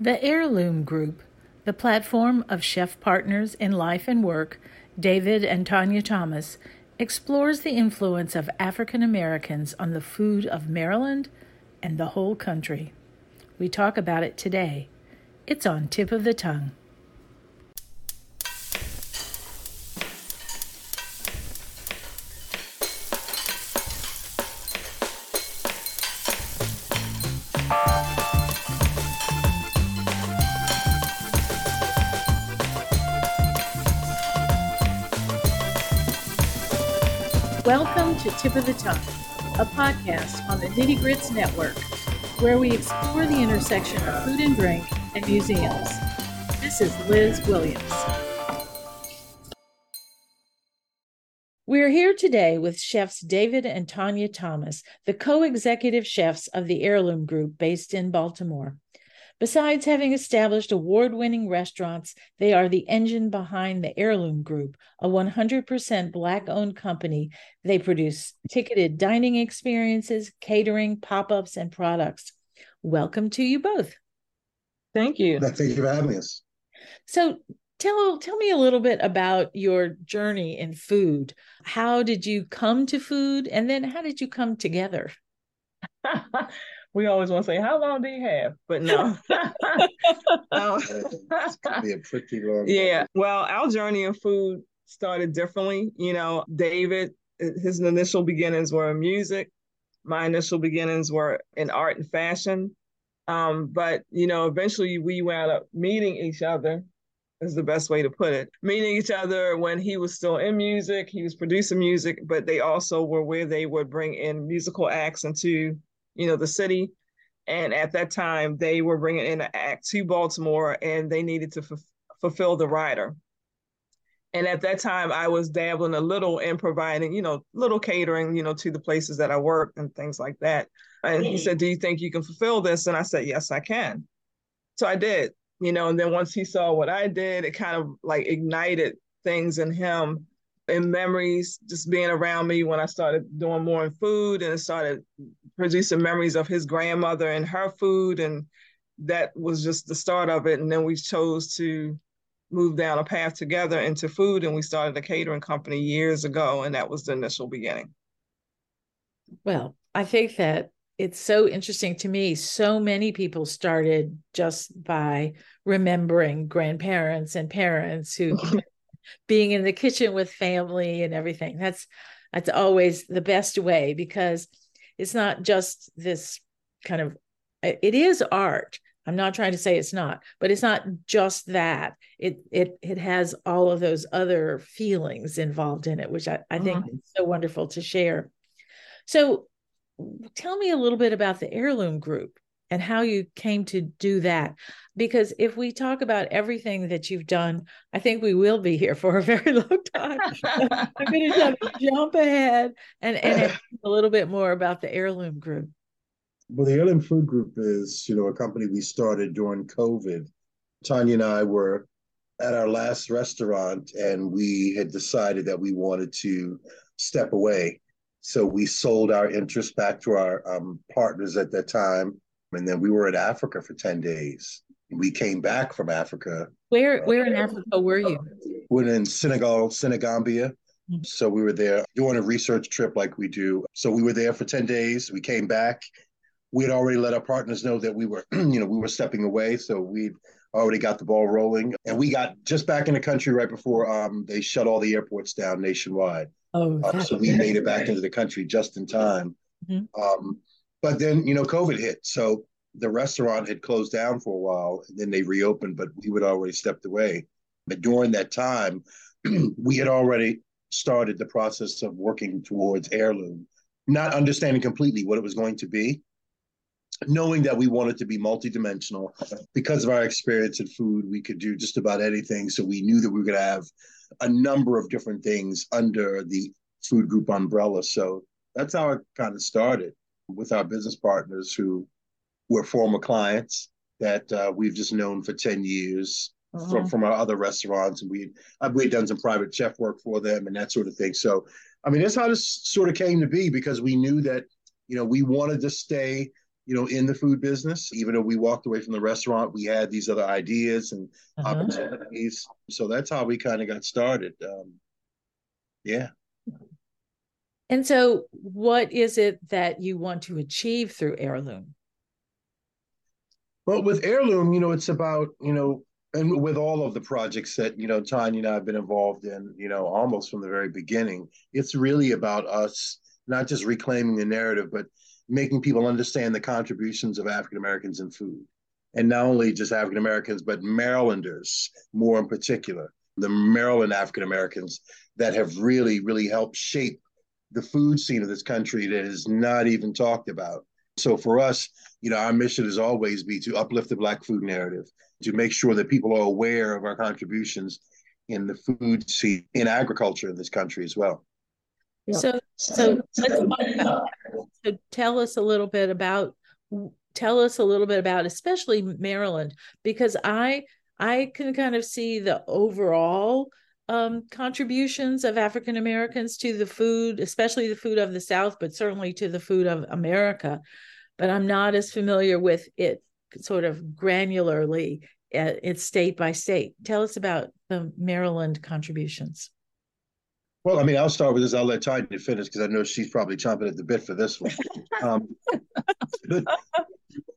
The Heirloom Group, the platform of chef partners in life and work, David and Tonya Thomas, explores the influence of African Americans on the food of Maryland and the whole country. We talk about it today. It's on tip of the tongue. Tip of the Tongue, a podcast on the Nitty Grits Network, where we explore the intersection of food and drink and museums. This is Liz Williams. We're here today with chefs David and Tonya Thomas, the co executive chefs of the Heirloom Group based in Baltimore. Besides having established award winning restaurants, they are the engine behind the Heirloom Group, a 100% Black owned company. They produce ticketed dining experiences, catering, pop ups, and products. Welcome to you both. Thank you. Thank you for having us. So, tell tell me a little bit about your journey in food. How did you come to food, and then how did you come together? we always want to say, "How long do you have?" But no, um, it's gonna be a pretty long. Yeah, well, our journey in food started differently. You know, David, his initial beginnings were in music. My initial beginnings were in art and fashion. Um, but you know, eventually we wound up meeting each other. Is the best way to put it. Meeting each other when he was still in music, he was producing music, but they also were where they would bring in musical acts into you know, the city. And at that time, they were bringing in an act to Baltimore and they needed to f- fulfill the rider. And at that time, I was dabbling a little in providing, you know, little catering, you know, to the places that I worked and things like that. And he said, Do you think you can fulfill this? And I said, Yes, I can. So I did, you know, and then once he saw what I did, it kind of like ignited things in him and memories just being around me when I started doing more in food and started producing memories of his grandmother and her food. And that was just the start of it. And then we chose to move down a path together into food and we started a catering company years ago. And that was the initial beginning. Well, I think that it's so interesting to me. So many people started just by remembering grandparents and parents who being in the kitchen with family and everything. That's that's always the best way because it's not just this kind of it is art. I'm not trying to say it's not, but it's not just that. It it it has all of those other feelings involved in it, which I, I think mm-hmm. is so wonderful to share. So tell me a little bit about the heirloom group and how you came to do that. Because if we talk about everything that you've done, I think we will be here for a very long time. I'm going to jump ahead and, and a little bit more about the Heirloom Group. Well, the Heirloom Food Group is, you know, a company we started during COVID. Tonya and I were at our last restaurant, and we had decided that we wanted to step away. So we sold our interest back to our um, partners at that time and then we were in Africa for 10 days. We came back from Africa. Where where in Africa were you? We're in Senegal, Senegambia. Mm-hmm. So we were there doing a research trip like we do. So we were there for 10 days. We came back. We had already let our partners know that we were, you know, we were stepping away. So we already got the ball rolling. And we got just back in the country right before um, they shut all the airports down nationwide. Oh, uh, so we made it back into the country just in time. Mm-hmm. Um, but then, you know, COVID hit. So the restaurant had closed down for a while and then they reopened, but we had already stepped away. But during that time, we had already started the process of working towards heirloom, not understanding completely what it was going to be, knowing that we wanted to be multidimensional. Because of our experience in food, we could do just about anything. So we knew that we were going to have a number of different things under the food group umbrella. So that's how it kind of started with our business partners who were former clients that uh, we've just known for 10 years uh-huh. from, from our other restaurants. And we uh, we had done some private chef work for them and that sort of thing. So, I mean, that's how this sort of came to be because we knew that, you know, we wanted to stay you know, in the food business. Even though we walked away from the restaurant, we had these other ideas and uh-huh. opportunities. So that's how we kind of got started. Um, yeah. And so, what is it that you want to achieve through Heirloom? Well, with Heirloom, you know, it's about, you know, and with all of the projects that, you know, Tonya and I have been involved in, you know, almost from the very beginning, it's really about us not just reclaiming the narrative, but making people understand the contributions of African Americans in food. And not only just African Americans, but Marylanders, more in particular, the Maryland African Americans that have really, really helped shape the food scene of this country that is not even talked about. So for us, you know, our mission has always be to uplift the Black food narrative, to make sure that people are aware of our contributions in the food scene, in agriculture in this country as well. So, so let's talk about So tell us a little bit about tell us a little bit about especially Maryland because I I can kind of see the overall um, contributions of African Americans to the food, especially the food of the South, but certainly to the food of America. But I'm not as familiar with it sort of granularly. Uh, it's state by state. Tell us about the Maryland contributions. Well, I mean, I'll start with this. I'll let Tonya finish because I know she's probably chomping at the bit for this one. Um,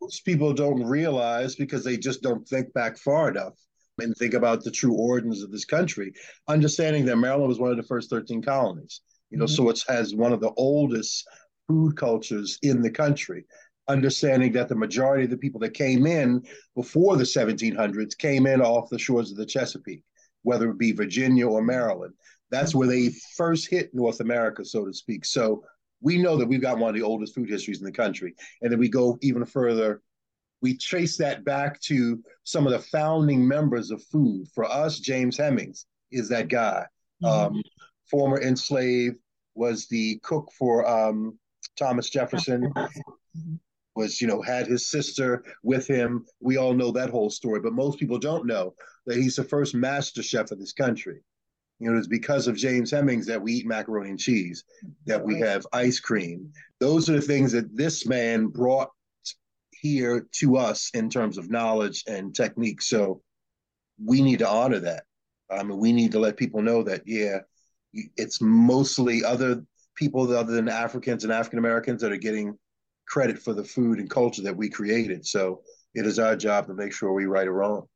most people don't realize because they just don't think back far enough and think about the true origins of this country, understanding that Maryland was one of the first 13 colonies. You know, mm-hmm. so it has one of the oldest food cultures in the country. Understanding that the majority of the people that came in before the 1700s came in off the shores of the Chesapeake, whether it be Virginia or Maryland. That's where they first hit North America, so to speak. So we know that we've got one of the oldest food histories in the country. And then we go even further, we trace that back to some of the founding members of food. For us, James Hemings is that guy. Mm-hmm. Um, former enslaved, was the cook for um, Thomas Jefferson. Was you know had his sister with him. We all know that whole story, but most people don't know that he's the first master chef of this country. You know, it's because of James Hemings that we eat macaroni and cheese, that we have ice cream. Those are the things that this man brought here to us in terms of knowledge and technique. So we need to honor that. I mean, we need to let people know that, yeah, it's mostly other people other than Africans and African Americans that are getting credit for the food and culture that we created. So it is our job to make sure we right or wrong.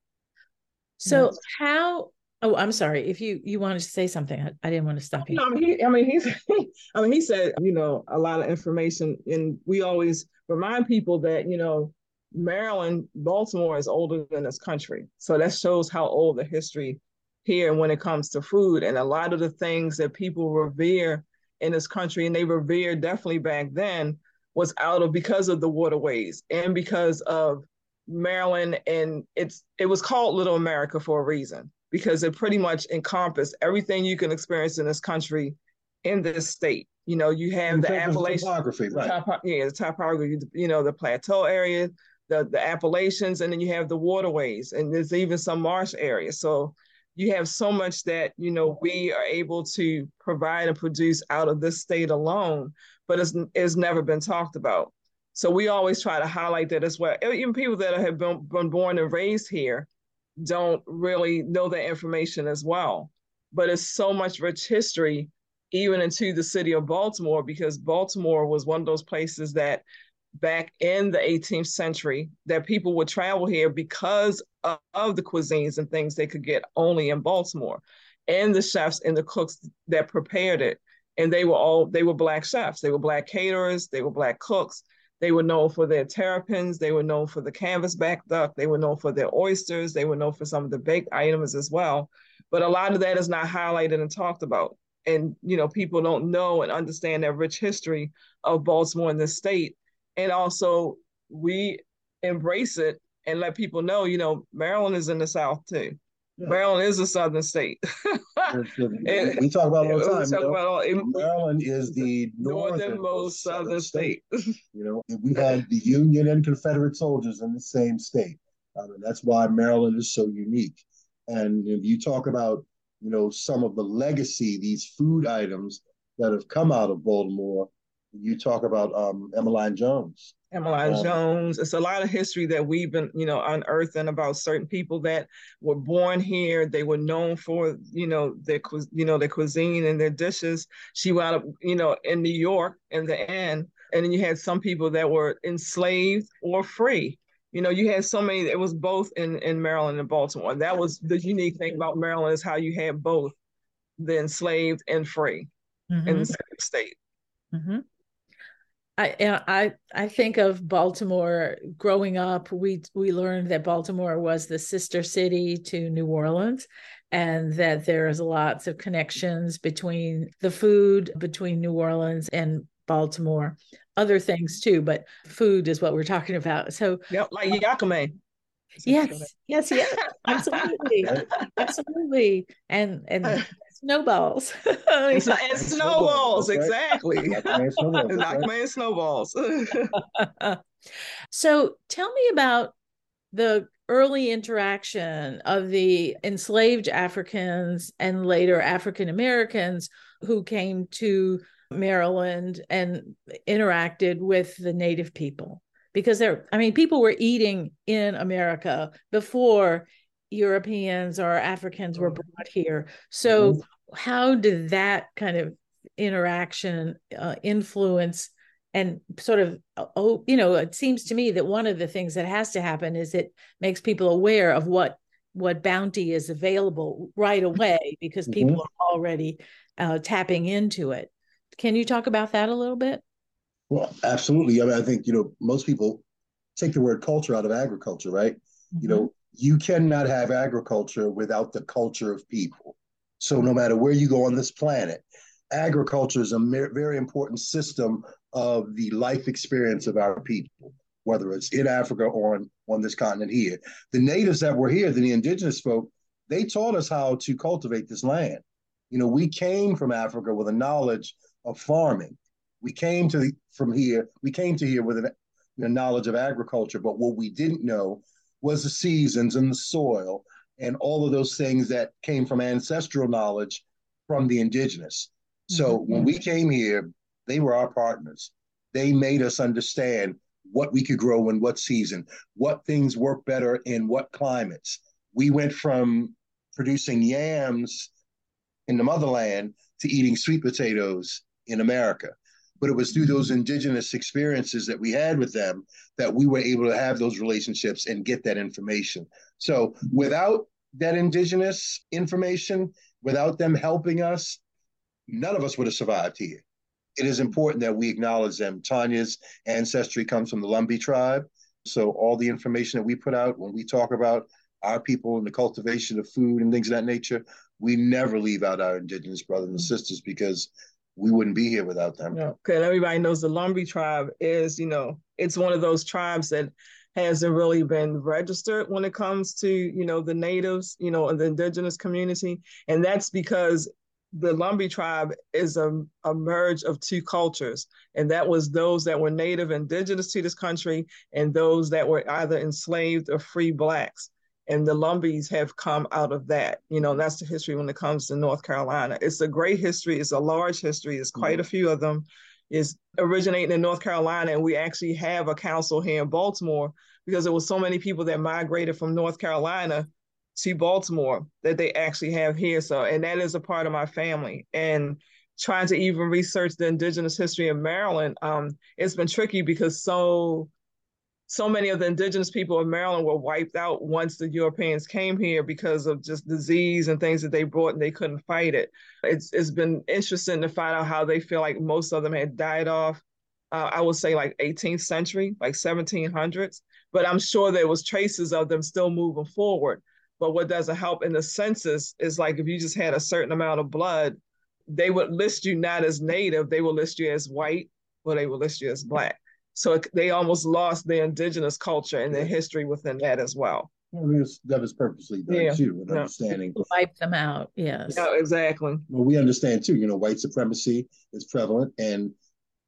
So how Oh, I'm sorry. If you you wanted to say something, I, I didn't want to stop you. No, I mean, he, I mean, he's, I mean, he said, you know, a lot of information, and we always remind people that, you know, Maryland, Baltimore is older than this country, so that shows how old the history here when it comes to food, and a lot of the things that people revere in this country, and they revere definitely back then, was out of because of the waterways and because of Maryland, and it's it was called Little America for a reason because it pretty much encompassed everything you can experience in this country in this state. You know, you have in the Appalachian topography, right? Top, yeah, the topography. You know, the plateau area, the the Appalachians, and then you have the waterways, and there's even some marsh areas. So you have so much that you know we are able to provide and produce out of this state alone, but it's it's never been talked about. So we always try to highlight that as well. Even people that have been, been born and raised here, don't really know that information as well. But it's so much rich history, even into the city of Baltimore, because Baltimore was one of those places that back in the 18th century that people would travel here because of, of the cuisines and things they could get only in Baltimore and the chefs and the cooks that prepared it and they were all they were black chefs they were black caterers they were black cooks they were known for their terrapins. They were known for the canvasback duck. They were known for their oysters. They were known for some of the baked items as well. But a lot of that is not highlighted and talked about. And you know, people don't know and understand that rich history of Baltimore in this state. And also, we embrace it and let people know. You know, Maryland is in the South too. Yeah. Maryland is a southern state. and, we talk about it all the time. Talk about all, it, Maryland is the northernmost southern state. state. you know, we had the Union and Confederate soldiers in the same state. Um, and that's why Maryland is so unique. And if you talk about, you know, some of the legacy, these food items that have come out of Baltimore, you talk about um, Emmeline Jones. Emmeline um, Jones. It's a lot of history that we've been, you know, unearthing about certain people that were born here. They were known for, you know, their, you know, their cuisine and their dishes. She wound up, you know, in New York in the end. And then you had some people that were enslaved or free. You know, you had so many. It was both in in Maryland and Baltimore. That was the unique thing about Maryland is how you had both the enslaved and free mm-hmm. in the same state. Mm-hmm. I I I think of Baltimore growing up. We we learned that Baltimore was the sister city to New Orleans, and that there's lots of connections between the food between New Orleans and Baltimore. Other things too, but food is what we're talking about. So yeah, like Yakamein. Yes, yes, yes, absolutely, absolutely, and and snowballs. and, snowballs, exactly. Knockman snowballs. so tell me about the early interaction of the enslaved Africans and later African Americans who came to Maryland and interacted with the native people because there I mean people were eating in America before Europeans or Africans were mm-hmm. brought here. So, mm-hmm. how did that kind of interaction uh, influence and sort of oh, you know, it seems to me that one of the things that has to happen is it makes people aware of what what bounty is available right away because people mm-hmm. are already uh, tapping into it. Can you talk about that a little bit? Well, absolutely. I mean, I think you know most people take the word culture out of agriculture, right? Mm-hmm. You know, you cannot have agriculture without the culture of people. So no matter where you go on this planet, agriculture is a very important system of the life experience of our people, whether it's in Africa or on, on this continent here. The natives that were here, the indigenous folk, they taught us how to cultivate this land. You know, we came from Africa with a knowledge of farming. We came to the, from here, we came to here with a knowledge of agriculture, but what we didn't know was the seasons and the soil and all of those things that came from ancestral knowledge from the indigenous. So mm-hmm. when we came here, they were our partners. They made us understand what we could grow in what season, what things work better in what climates. We went from producing yams in the motherland to eating sweet potatoes in America but it was through those indigenous experiences that we had with them that we were able to have those relationships and get that information. So without that indigenous information, without them helping us, none of us would have survived here. It is important that we acknowledge them. Tonya's ancestry comes from the Lumbee tribe. So all the information that we put out when we talk about our people and the cultivation of food and things of that nature, we never leave out our indigenous brothers and sisters because we wouldn't be here without them. Yeah, because everybody knows the Lumbee tribe is, you know, it's one of those tribes that hasn't really been registered when it comes to, you know, the natives, you know, the indigenous community. And that's because the Lumbee tribe is a, a merge of two cultures. And that was those that were native indigenous to this country and those that were either enslaved or free blacks and the Lumbees have come out of that. You know, that's the history when it comes to North Carolina. It's a great history. It's a large history. It's quite mm-hmm. a few of them. Is originating in North Carolina, and we actually have a council here in Baltimore because there was so many people that migrated from North Carolina to Baltimore that they actually have here. So, and that is a part of my family. And trying to even research the indigenous history of Maryland, um, it's been tricky because so so many of the indigenous people of Maryland were wiped out once the Europeans came here because of just disease and things that they brought and they couldn't fight it. It's it's been interesting to find out how they feel like most of them had died off. Uh, I would say like 18th century, like 1700s, but I'm sure there was traces of them still moving forward. But what doesn't help in the census is like if you just had a certain amount of blood, they would list you not as native, they will list you as white, or they will list you as black. So they almost lost their indigenous culture and their history within that as well. well that was purposely done yeah. too, with yeah. understanding. Wipe them out, yes. Yeah, exactly. Well, we understand too, you know, white supremacy is prevalent and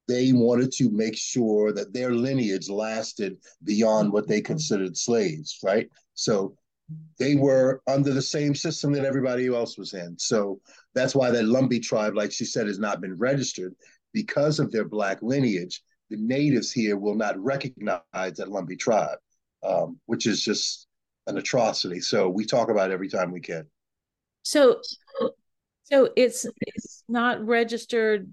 they wanted to make sure that their lineage lasted beyond what they considered slaves, right? So they were under the same system that everybody else was in. So that's why that Lumbee tribe, like she said, has not been registered because of their black lineage the natives here will not recognize that Lumbee tribe, um, which is just an atrocity. So we talk about it every time we can. So, so it's it's not registered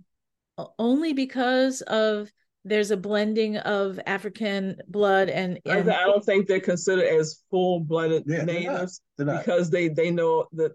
only because of there's a blending of African blood and, and I don't think they're considered as full blooded yeah, natives they're not. They're not. because they they know that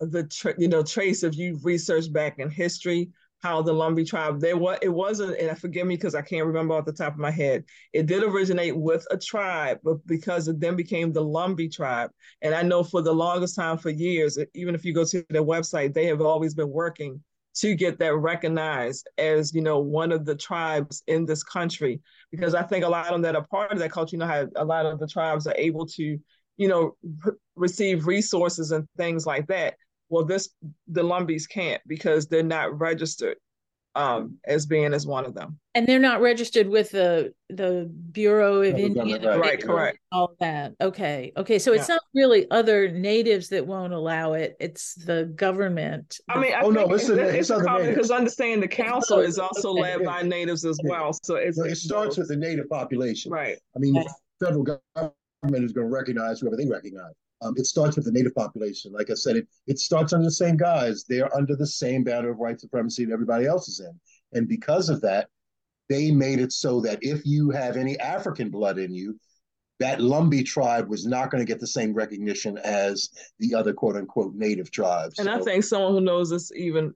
the tra- you know trace if you've researched back in history how the Lumbee tribe they what it wasn't and forgive me because I can't remember off the top of my head. It did originate with a tribe but because it then became the Lumbee tribe. And I know for the longest time for years even if you go to their website they have always been working to get that recognized as you know one of the tribes in this country. Because i think a lot of them that are part of that culture you know how a lot of the tribes are able to you know receive resources and things like that well this the lumbees can't because they're not registered um, as being as one of them. And they're not registered with the the Bureau of Indian right, right correct. All that. Okay. Okay. So yeah. it's not really other natives that won't allow it. It's the government. I mean, I oh no, it's, it's, it's because understand the council is also okay. led by natives as well. So it starts with the native population. Right. I mean, the federal government is going to recognize whoever they recognize. Um, it starts with the native population. Like I said, it, it starts under the same guys. They're under the same banner of white supremacy that everybody else is in. And because of that, they made it so that if you have any African blood in you, that Lumbee tribe was not going to get the same recognition as the other quote unquote native tribes. And so, I think someone who knows this even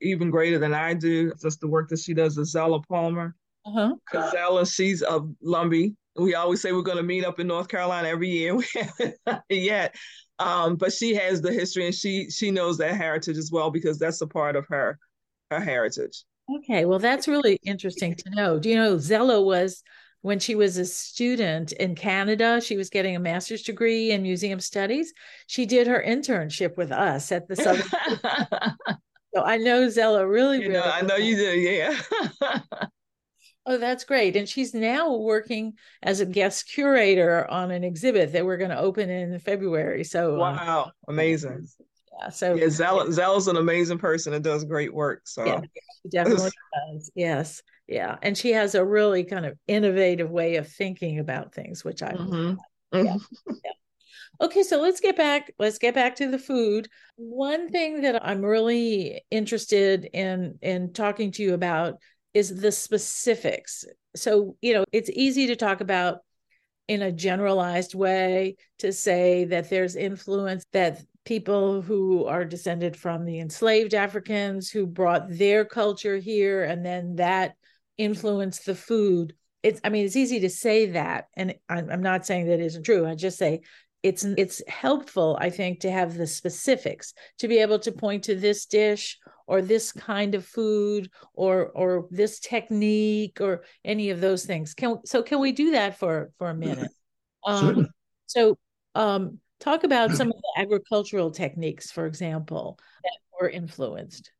even greater than I do, just the work that she does is Zella Palmer. Uh-huh. Zella, she's of Lumbee, we always say we're going to meet up in North Carolina every year. We haven't yet, um, but she has the history and she she knows that heritage as well because that's a part of her her heritage. Okay, well that's really interesting to know. Do you know Zella was when she was a student in Canada, she was getting a master's degree in museum studies. She did her internship with us at the Southern. so I know Zella really, you really. Know, I know you do, yeah. Oh, that's great. And she's now working as a guest curator on an exhibit that we're going to open in February. So uh, wow, amazing. Yeah. So yeah, Zell, Zell's an amazing person and does great work. So yeah, definitely does. Yes. Yeah. And she has a really kind of innovative way of thinking about things, which I mm-hmm. yeah. Yeah. Okay, so let's get back. Let's get back to the food. One thing that I'm really interested in in talking to you about is the specifics. So, you know, it's easy to talk about in a generalized way to say that there's influence that people who are descended from the enslaved Africans who brought their culture here and then that influenced the food. It's, I mean, it's easy to say that. And I'm, not saying that isn't true. I just say it's it's helpful i think to have the specifics to be able to point to this dish or this kind of food or or this technique or any of those things. Can so can we do that for for a minute? Um, so um, talk about some of the agricultural techniques for example that were influenced.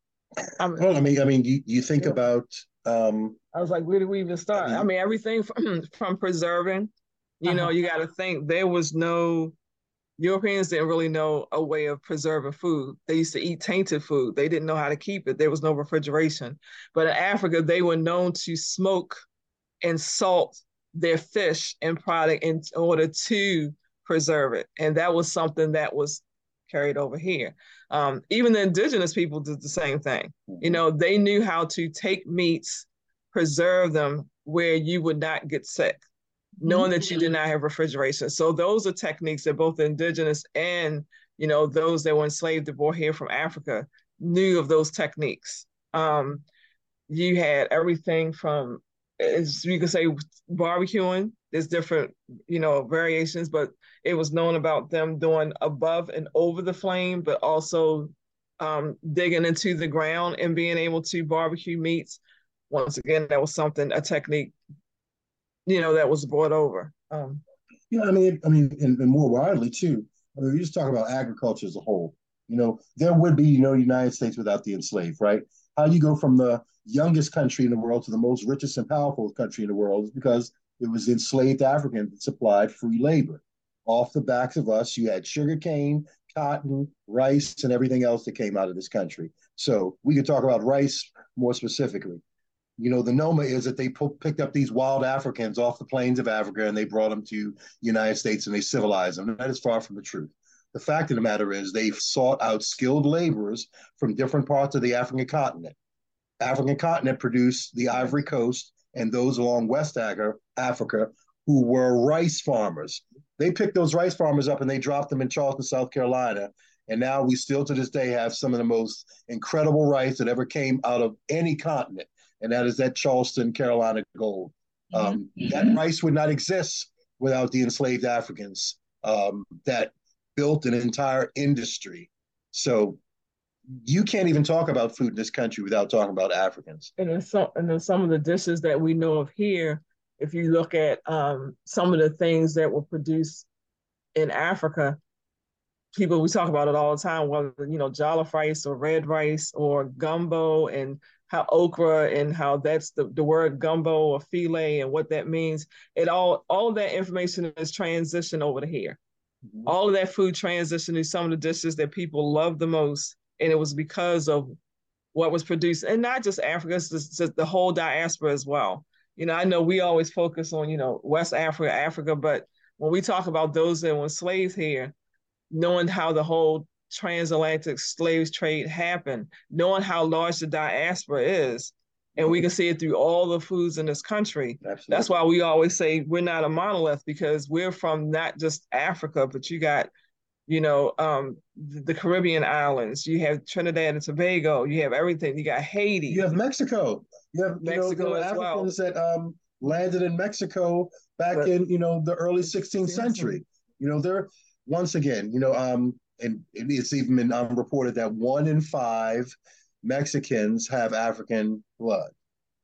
Um, well i mean i mean you, you think yeah. about um, i was like where do we even start? I mean, I mean everything from from preserving you uh-huh. know you got to think there was no Europeans didn't really know a way of preserving food. They used to eat tainted food. They didn't know how to keep it. There was no refrigeration. But in Africa, they were known to smoke and salt their fish and product in order to preserve it. And that was something that was carried over here. Um, even the indigenous people did the same thing. You mm-hmm. know, they knew how to take meats, preserve them where you would not get sick knowing that you did not have refrigeration. So those are techniques that both indigenous and you know those that were enslaved that brought here from Africa knew of those techniques. Um, you had everything from as you could say barbecuing. There's different you know variations, but it was known about them doing above and over the flame, but also um, digging into the ground and being able to barbecue meats. Once again, that was something a technique you know, that was brought over. Um, yeah, I mean, I mean, and, and more widely too. I mean, you just talk about agriculture as a whole. You know, there would be no United States without the enslaved, right? How do you go from the youngest country in the world to the most richest and powerful country in the world is because it was enslaved Africans that supplied free labor. Off the backs of us, you had sugar cane, cotton, rice, and everything else that came out of this country. So we could talk about rice more specifically. You know, the Noma is that they picked up these wild Africans off the plains of Africa and they brought them to the United States and they civilized them. That is far from the truth. The fact of the matter is they sought out skilled laborers from different parts of the African continent. African continent produced the Ivory Coast and those along West Africa who were rice farmers. They picked those rice farmers up and they dropped them in Charleston, South Carolina. And now we still to this day have some of the most incredible rice that ever came out of any continent. And that is that Charleston, Carolina gold. Mm-hmm. Um, that rice would not exist without the enslaved Africans um, that built an entire industry. So you can't even talk about food in this country without talking about Africans. And then some, and then some of the dishes that we know of here, if you look at um, some of the things that were produced in Africa, people we talk about it all the time, whether you know jollof rice or red rice or gumbo, and how okra and how that's the, the word gumbo or filé and what that means. It all all of that information is transitioned over to here. Mm-hmm. All of that food transitioned to some of the dishes that people love the most, and it was because of what was produced, and not just Africa, it's just, just the whole diaspora as well. You know, I know we always focus on you know West Africa, Africa, but when we talk about those that were slaves here, knowing how the whole transatlantic slave trade happened, knowing how large the diaspora is, and we can see it through all the foods in this country. Absolutely. That's why we always say we're not a monolith because we're from not just Africa, but you got, you know, um, the Caribbean islands. You have Trinidad and Tobago. You have everything. You got Haiti. You have Mexico. You have Mexico you know, Africans well. that um, landed in Mexico back but, in you know the early 16th century. You know, they're once again, you know, um, and it's even been um, reported that one in five Mexicans have African blood.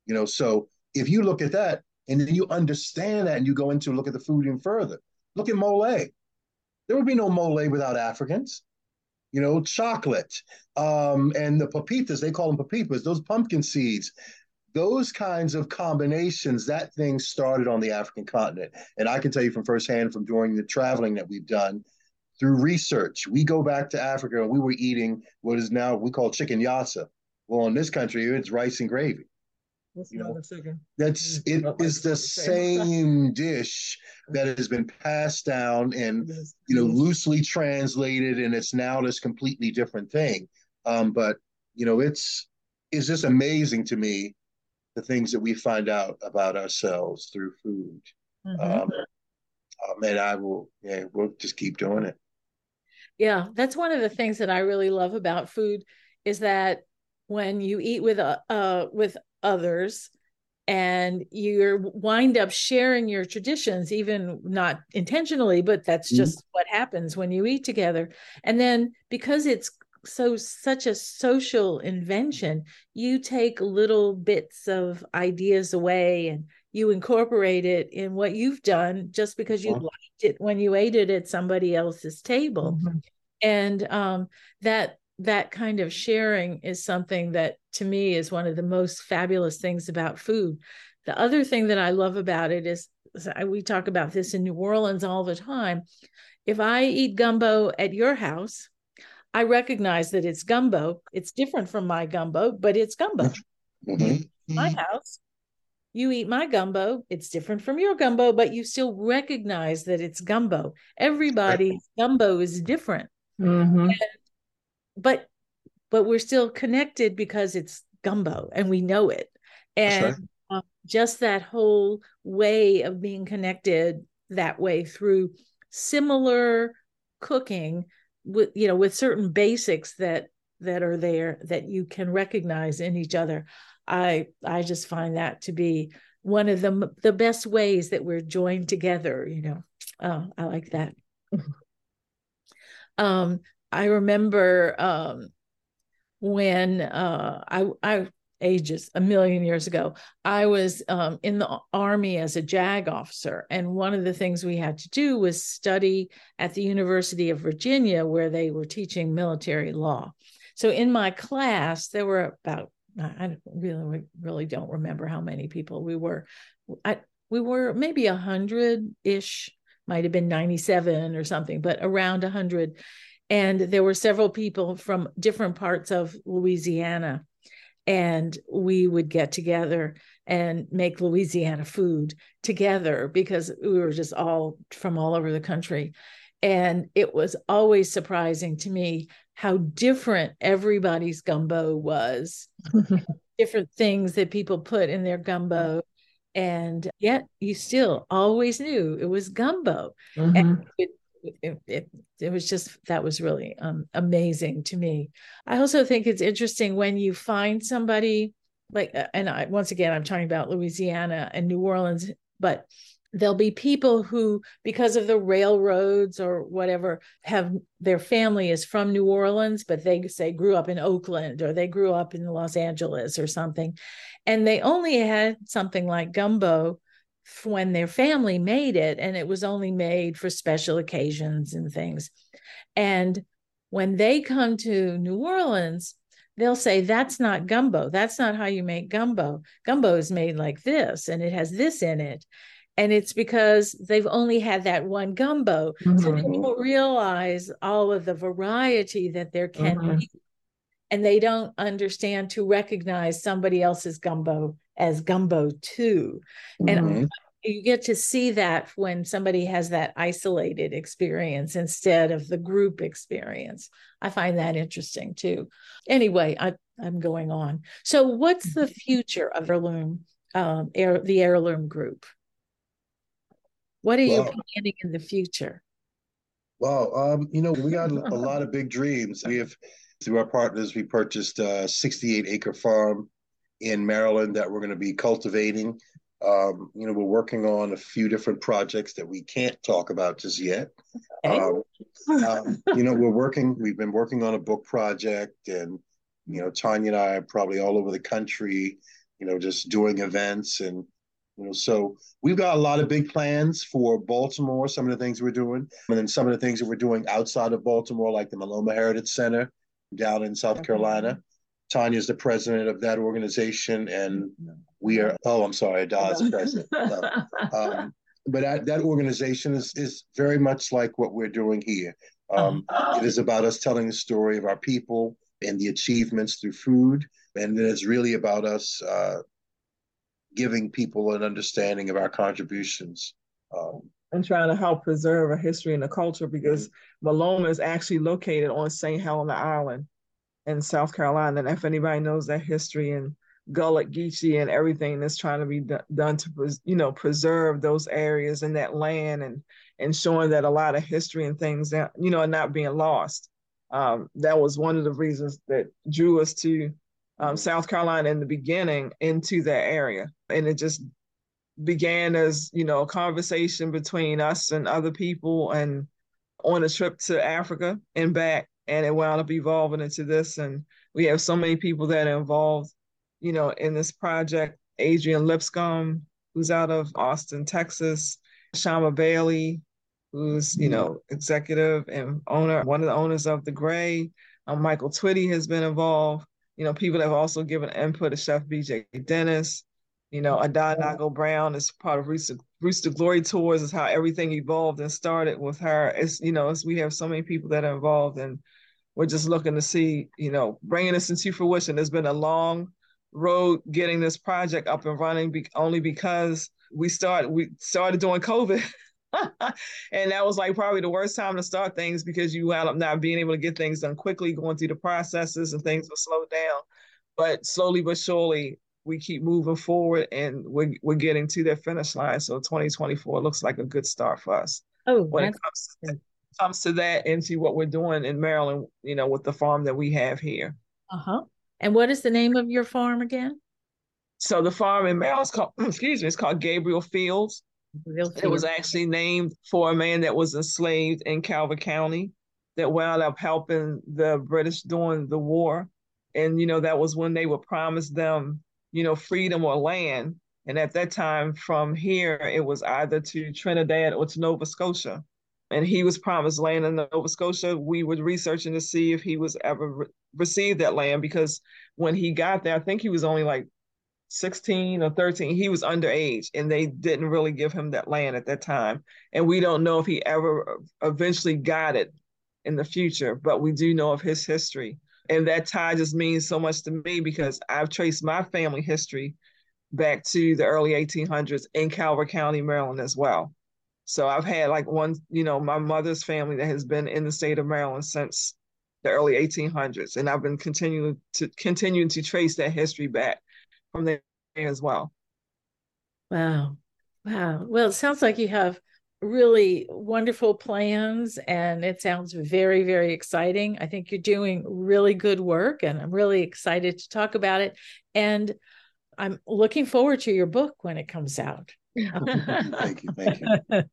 You know, so if you look at that and then you understand that and you go into look at the food even further, look at mole. There would be no mole without Africans. You know, chocolate um, and the papitas, they call them papitas, those pumpkin seeds. Those kinds of combinations, that thing started on the African continent. And I can tell you from firsthand from during the traveling that we've done through research. We go back to Africa and we were eating what is now we call chicken yassa. Well, in this country, it's rice and gravy. What's you know, chicken? That's it is the same dish that has been passed down and you know loosely translated, and it's now this completely different thing. Um, but you know, it's it's just amazing to me the things that we find out about ourselves through food. Mm-hmm. Um, um, and I will, yeah, we'll just keep doing it. Yeah, that's one of the things that I really love about food is that when you eat with uh, uh with others and you wind up sharing your traditions even not intentionally but that's mm-hmm. just mm-hmm. what happens when you eat together and then because it's so such a social invention you take little bits of ideas away and you incorporate it in what you've done just because you liked it when you ate it at somebody else's table. Mm-hmm. and um, that that kind of sharing is something that to me is one of the most fabulous things about food. The other thing that i love about it is we talk about this in new orleans all the time. If i eat gumbo at your house i recognize that it's gumbo. It's different from my gumbo but it's gumbo. Mm-hmm. my house you eat my gumbo it's different from your gumbo but you still recognize that it's gumbo. Everybody's gumbo is different. Mm-hmm. and, but but we're still connected because it's gumbo and we know it. And right. uh, just that whole way of being connected that way through similar cooking with you know with certain basics that that are there that you can recognize in each other I I just find that to be one of the the best ways that we're joined together. You know, oh, I like that. um, I remember um, when uh, I I ages a million years ago i was um, in the army as a jag officer and one of the things we had to do was study at the university of virginia where they were teaching military law so in my class there were about I really really don't remember how many people we were. I, we were maybe a hundred ish, might have been ninety seven or something, but around a hundred. And there were several people from different parts of Louisiana, and we would get together and make Louisiana food together because we were just all from all over the country. And it was always surprising to me how different everybody's gumbo was, different things that people put in their gumbo. And yet you still always knew it was gumbo. Mm-hmm. And it, it, it, it, was just that was really um, amazing to me. I also think it's interesting when you find somebody like, uh, and I, once again, I'm talking about Louisiana and New Orleans, but there'll be people who because of the railroads or whatever have their family is from new orleans but they say grew up in oakland or they grew up in los angeles or something. And they only had something like gumbo when their family made it and it was only made for special occasions and things. And when they come to new orleans they'll say that's not gumbo. That's not how you make gumbo. Gumbo is made like this and it has this in it and it's because they've only had that one gumbo mm-hmm. so they mm-hmm. don't realize all of the variety that there can mm-hmm. be and they don't understand to recognize somebody else's gumbo as gumbo too mm-hmm. and you get to see that when somebody has that isolated experience instead of the group experience i find that interesting too anyway I, i'm going on so what's the mm-hmm. future of heirloom um, air, the heirloom group what are you planning in the future? Well, um, you know, we got a lot of big dreams. We have, through our partners, we purchased a 68 acre farm in Maryland that we're going to be cultivating. Um, you know, we're working on a few different projects that we can't talk about just yet. Um, um, you know, we're working, we've been working on a book project, and, you know, Tonya and I are probably all over the country, you know, just doing events and you know, so we've got a lot of big plans for Baltimore, some of the things we're doing, and then some of the things that we're doing outside of Baltimore, like the Maloma Heritage Center down in South okay. Carolina. Tonya's the president of that organization, and we are. Oh, I'm sorry, the president. um, but that, that organization is is very much like what we're doing here. Um, it is about us telling the story of our people and the achievements through food, and then it's really about us uh, giving people an understanding of our contributions. Um, and trying to help preserve a history and a culture because mm-hmm. Maloma is actually located on St. Helena Island in South Carolina. And if anybody knows that history and Gullah Geechee and everything that's trying to be done to, you know, preserve those areas and that land and and showing that a lot of history and things that, you know, are not being lost. Um, that was one of the reasons that drew us to um, South Carolina in the beginning into that area. And it just began as, you know, a conversation between us and other people and on a trip to Africa and back. And it wound up evolving into this. And we have so many people that are involved, you know, in this project. Adrian Lipscombe, who's out of Austin, Texas, Shama Bailey, who's, you know, executive and owner, one of the owners of The Grey. Um, Michael Twitty has been involved. You know, people have also given input to Chef BJ Dennis. You know, Nago Brown is part of Rooster, Rooster Glory Tours, is how everything evolved and started with her. It's, you know, it's, we have so many people that are involved and we're just looking to see, you know, bringing this into fruition. There's been a long road getting this project up and running be- only because we start we started doing COVID. and that was like probably the worst time to start things because you wound up not being able to get things done quickly, going through the processes and things will slow down. But slowly but surely, we keep moving forward and we're, we're getting to that finish line. So 2024 looks like a good start for us. Oh, when it comes to, that, comes to that into what we're doing in Maryland, you know, with the farm that we have here. Uh huh. And what is the name of your farm again? So the farm in Maryland is called, excuse me, it's called Gabriel Fields. It was actually named for a man that was enslaved in Calvert County that wound up helping the British during the war. And, you know, that was when they would promise them, you know, freedom or land. And at that time, from here, it was either to Trinidad or to Nova Scotia. And he was promised land in Nova Scotia. We were researching to see if he was ever re- received that land because when he got there, I think he was only like 16 or 13 he was underage and they didn't really give him that land at that time and we don't know if he ever eventually got it in the future but we do know of his history And that tie just means so much to me because I've traced my family history back to the early 1800s in Calvert County, Maryland as well. So I've had like one, you know, my mother's family that has been in the state of Maryland since the early 1800s, and I've been continuing to continuing to trace that history back from there as well. Wow, wow. Well, it sounds like you have really wonderful plans and it sounds very very exciting. I think you're doing really good work and i'm really excited to talk about it. And i'm looking forward to your book when it comes out. Thank you. Thank you.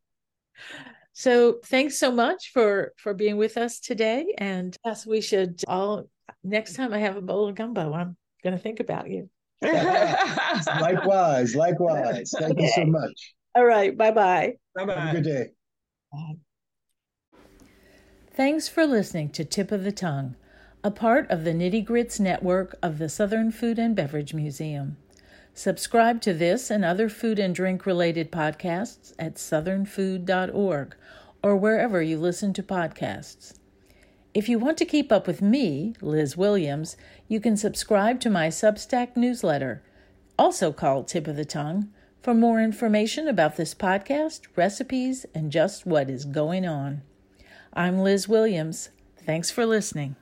So thanks so much for for being with us today. And yes we should all next time i have a bowl of gumbo i'm going to think about you likewise likewise thank okay. you so much all right. Bye bye. Bye bye. Have a good day. Bye. Thanks for listening to Tip of the Tongue, a part of the Nitty Grits network of the Southern Food and Beverage Museum. Subscribe to this and other food and drink related podcasts at southernfood.org or wherever you listen to podcasts. If you want to keep up with me, Liz Williams, you can subscribe to my Substack newsletter, also called Tip of the Tongue for more information about this podcast, recipes, and just what is going on. I'm Liz Williams. Thanks for listening.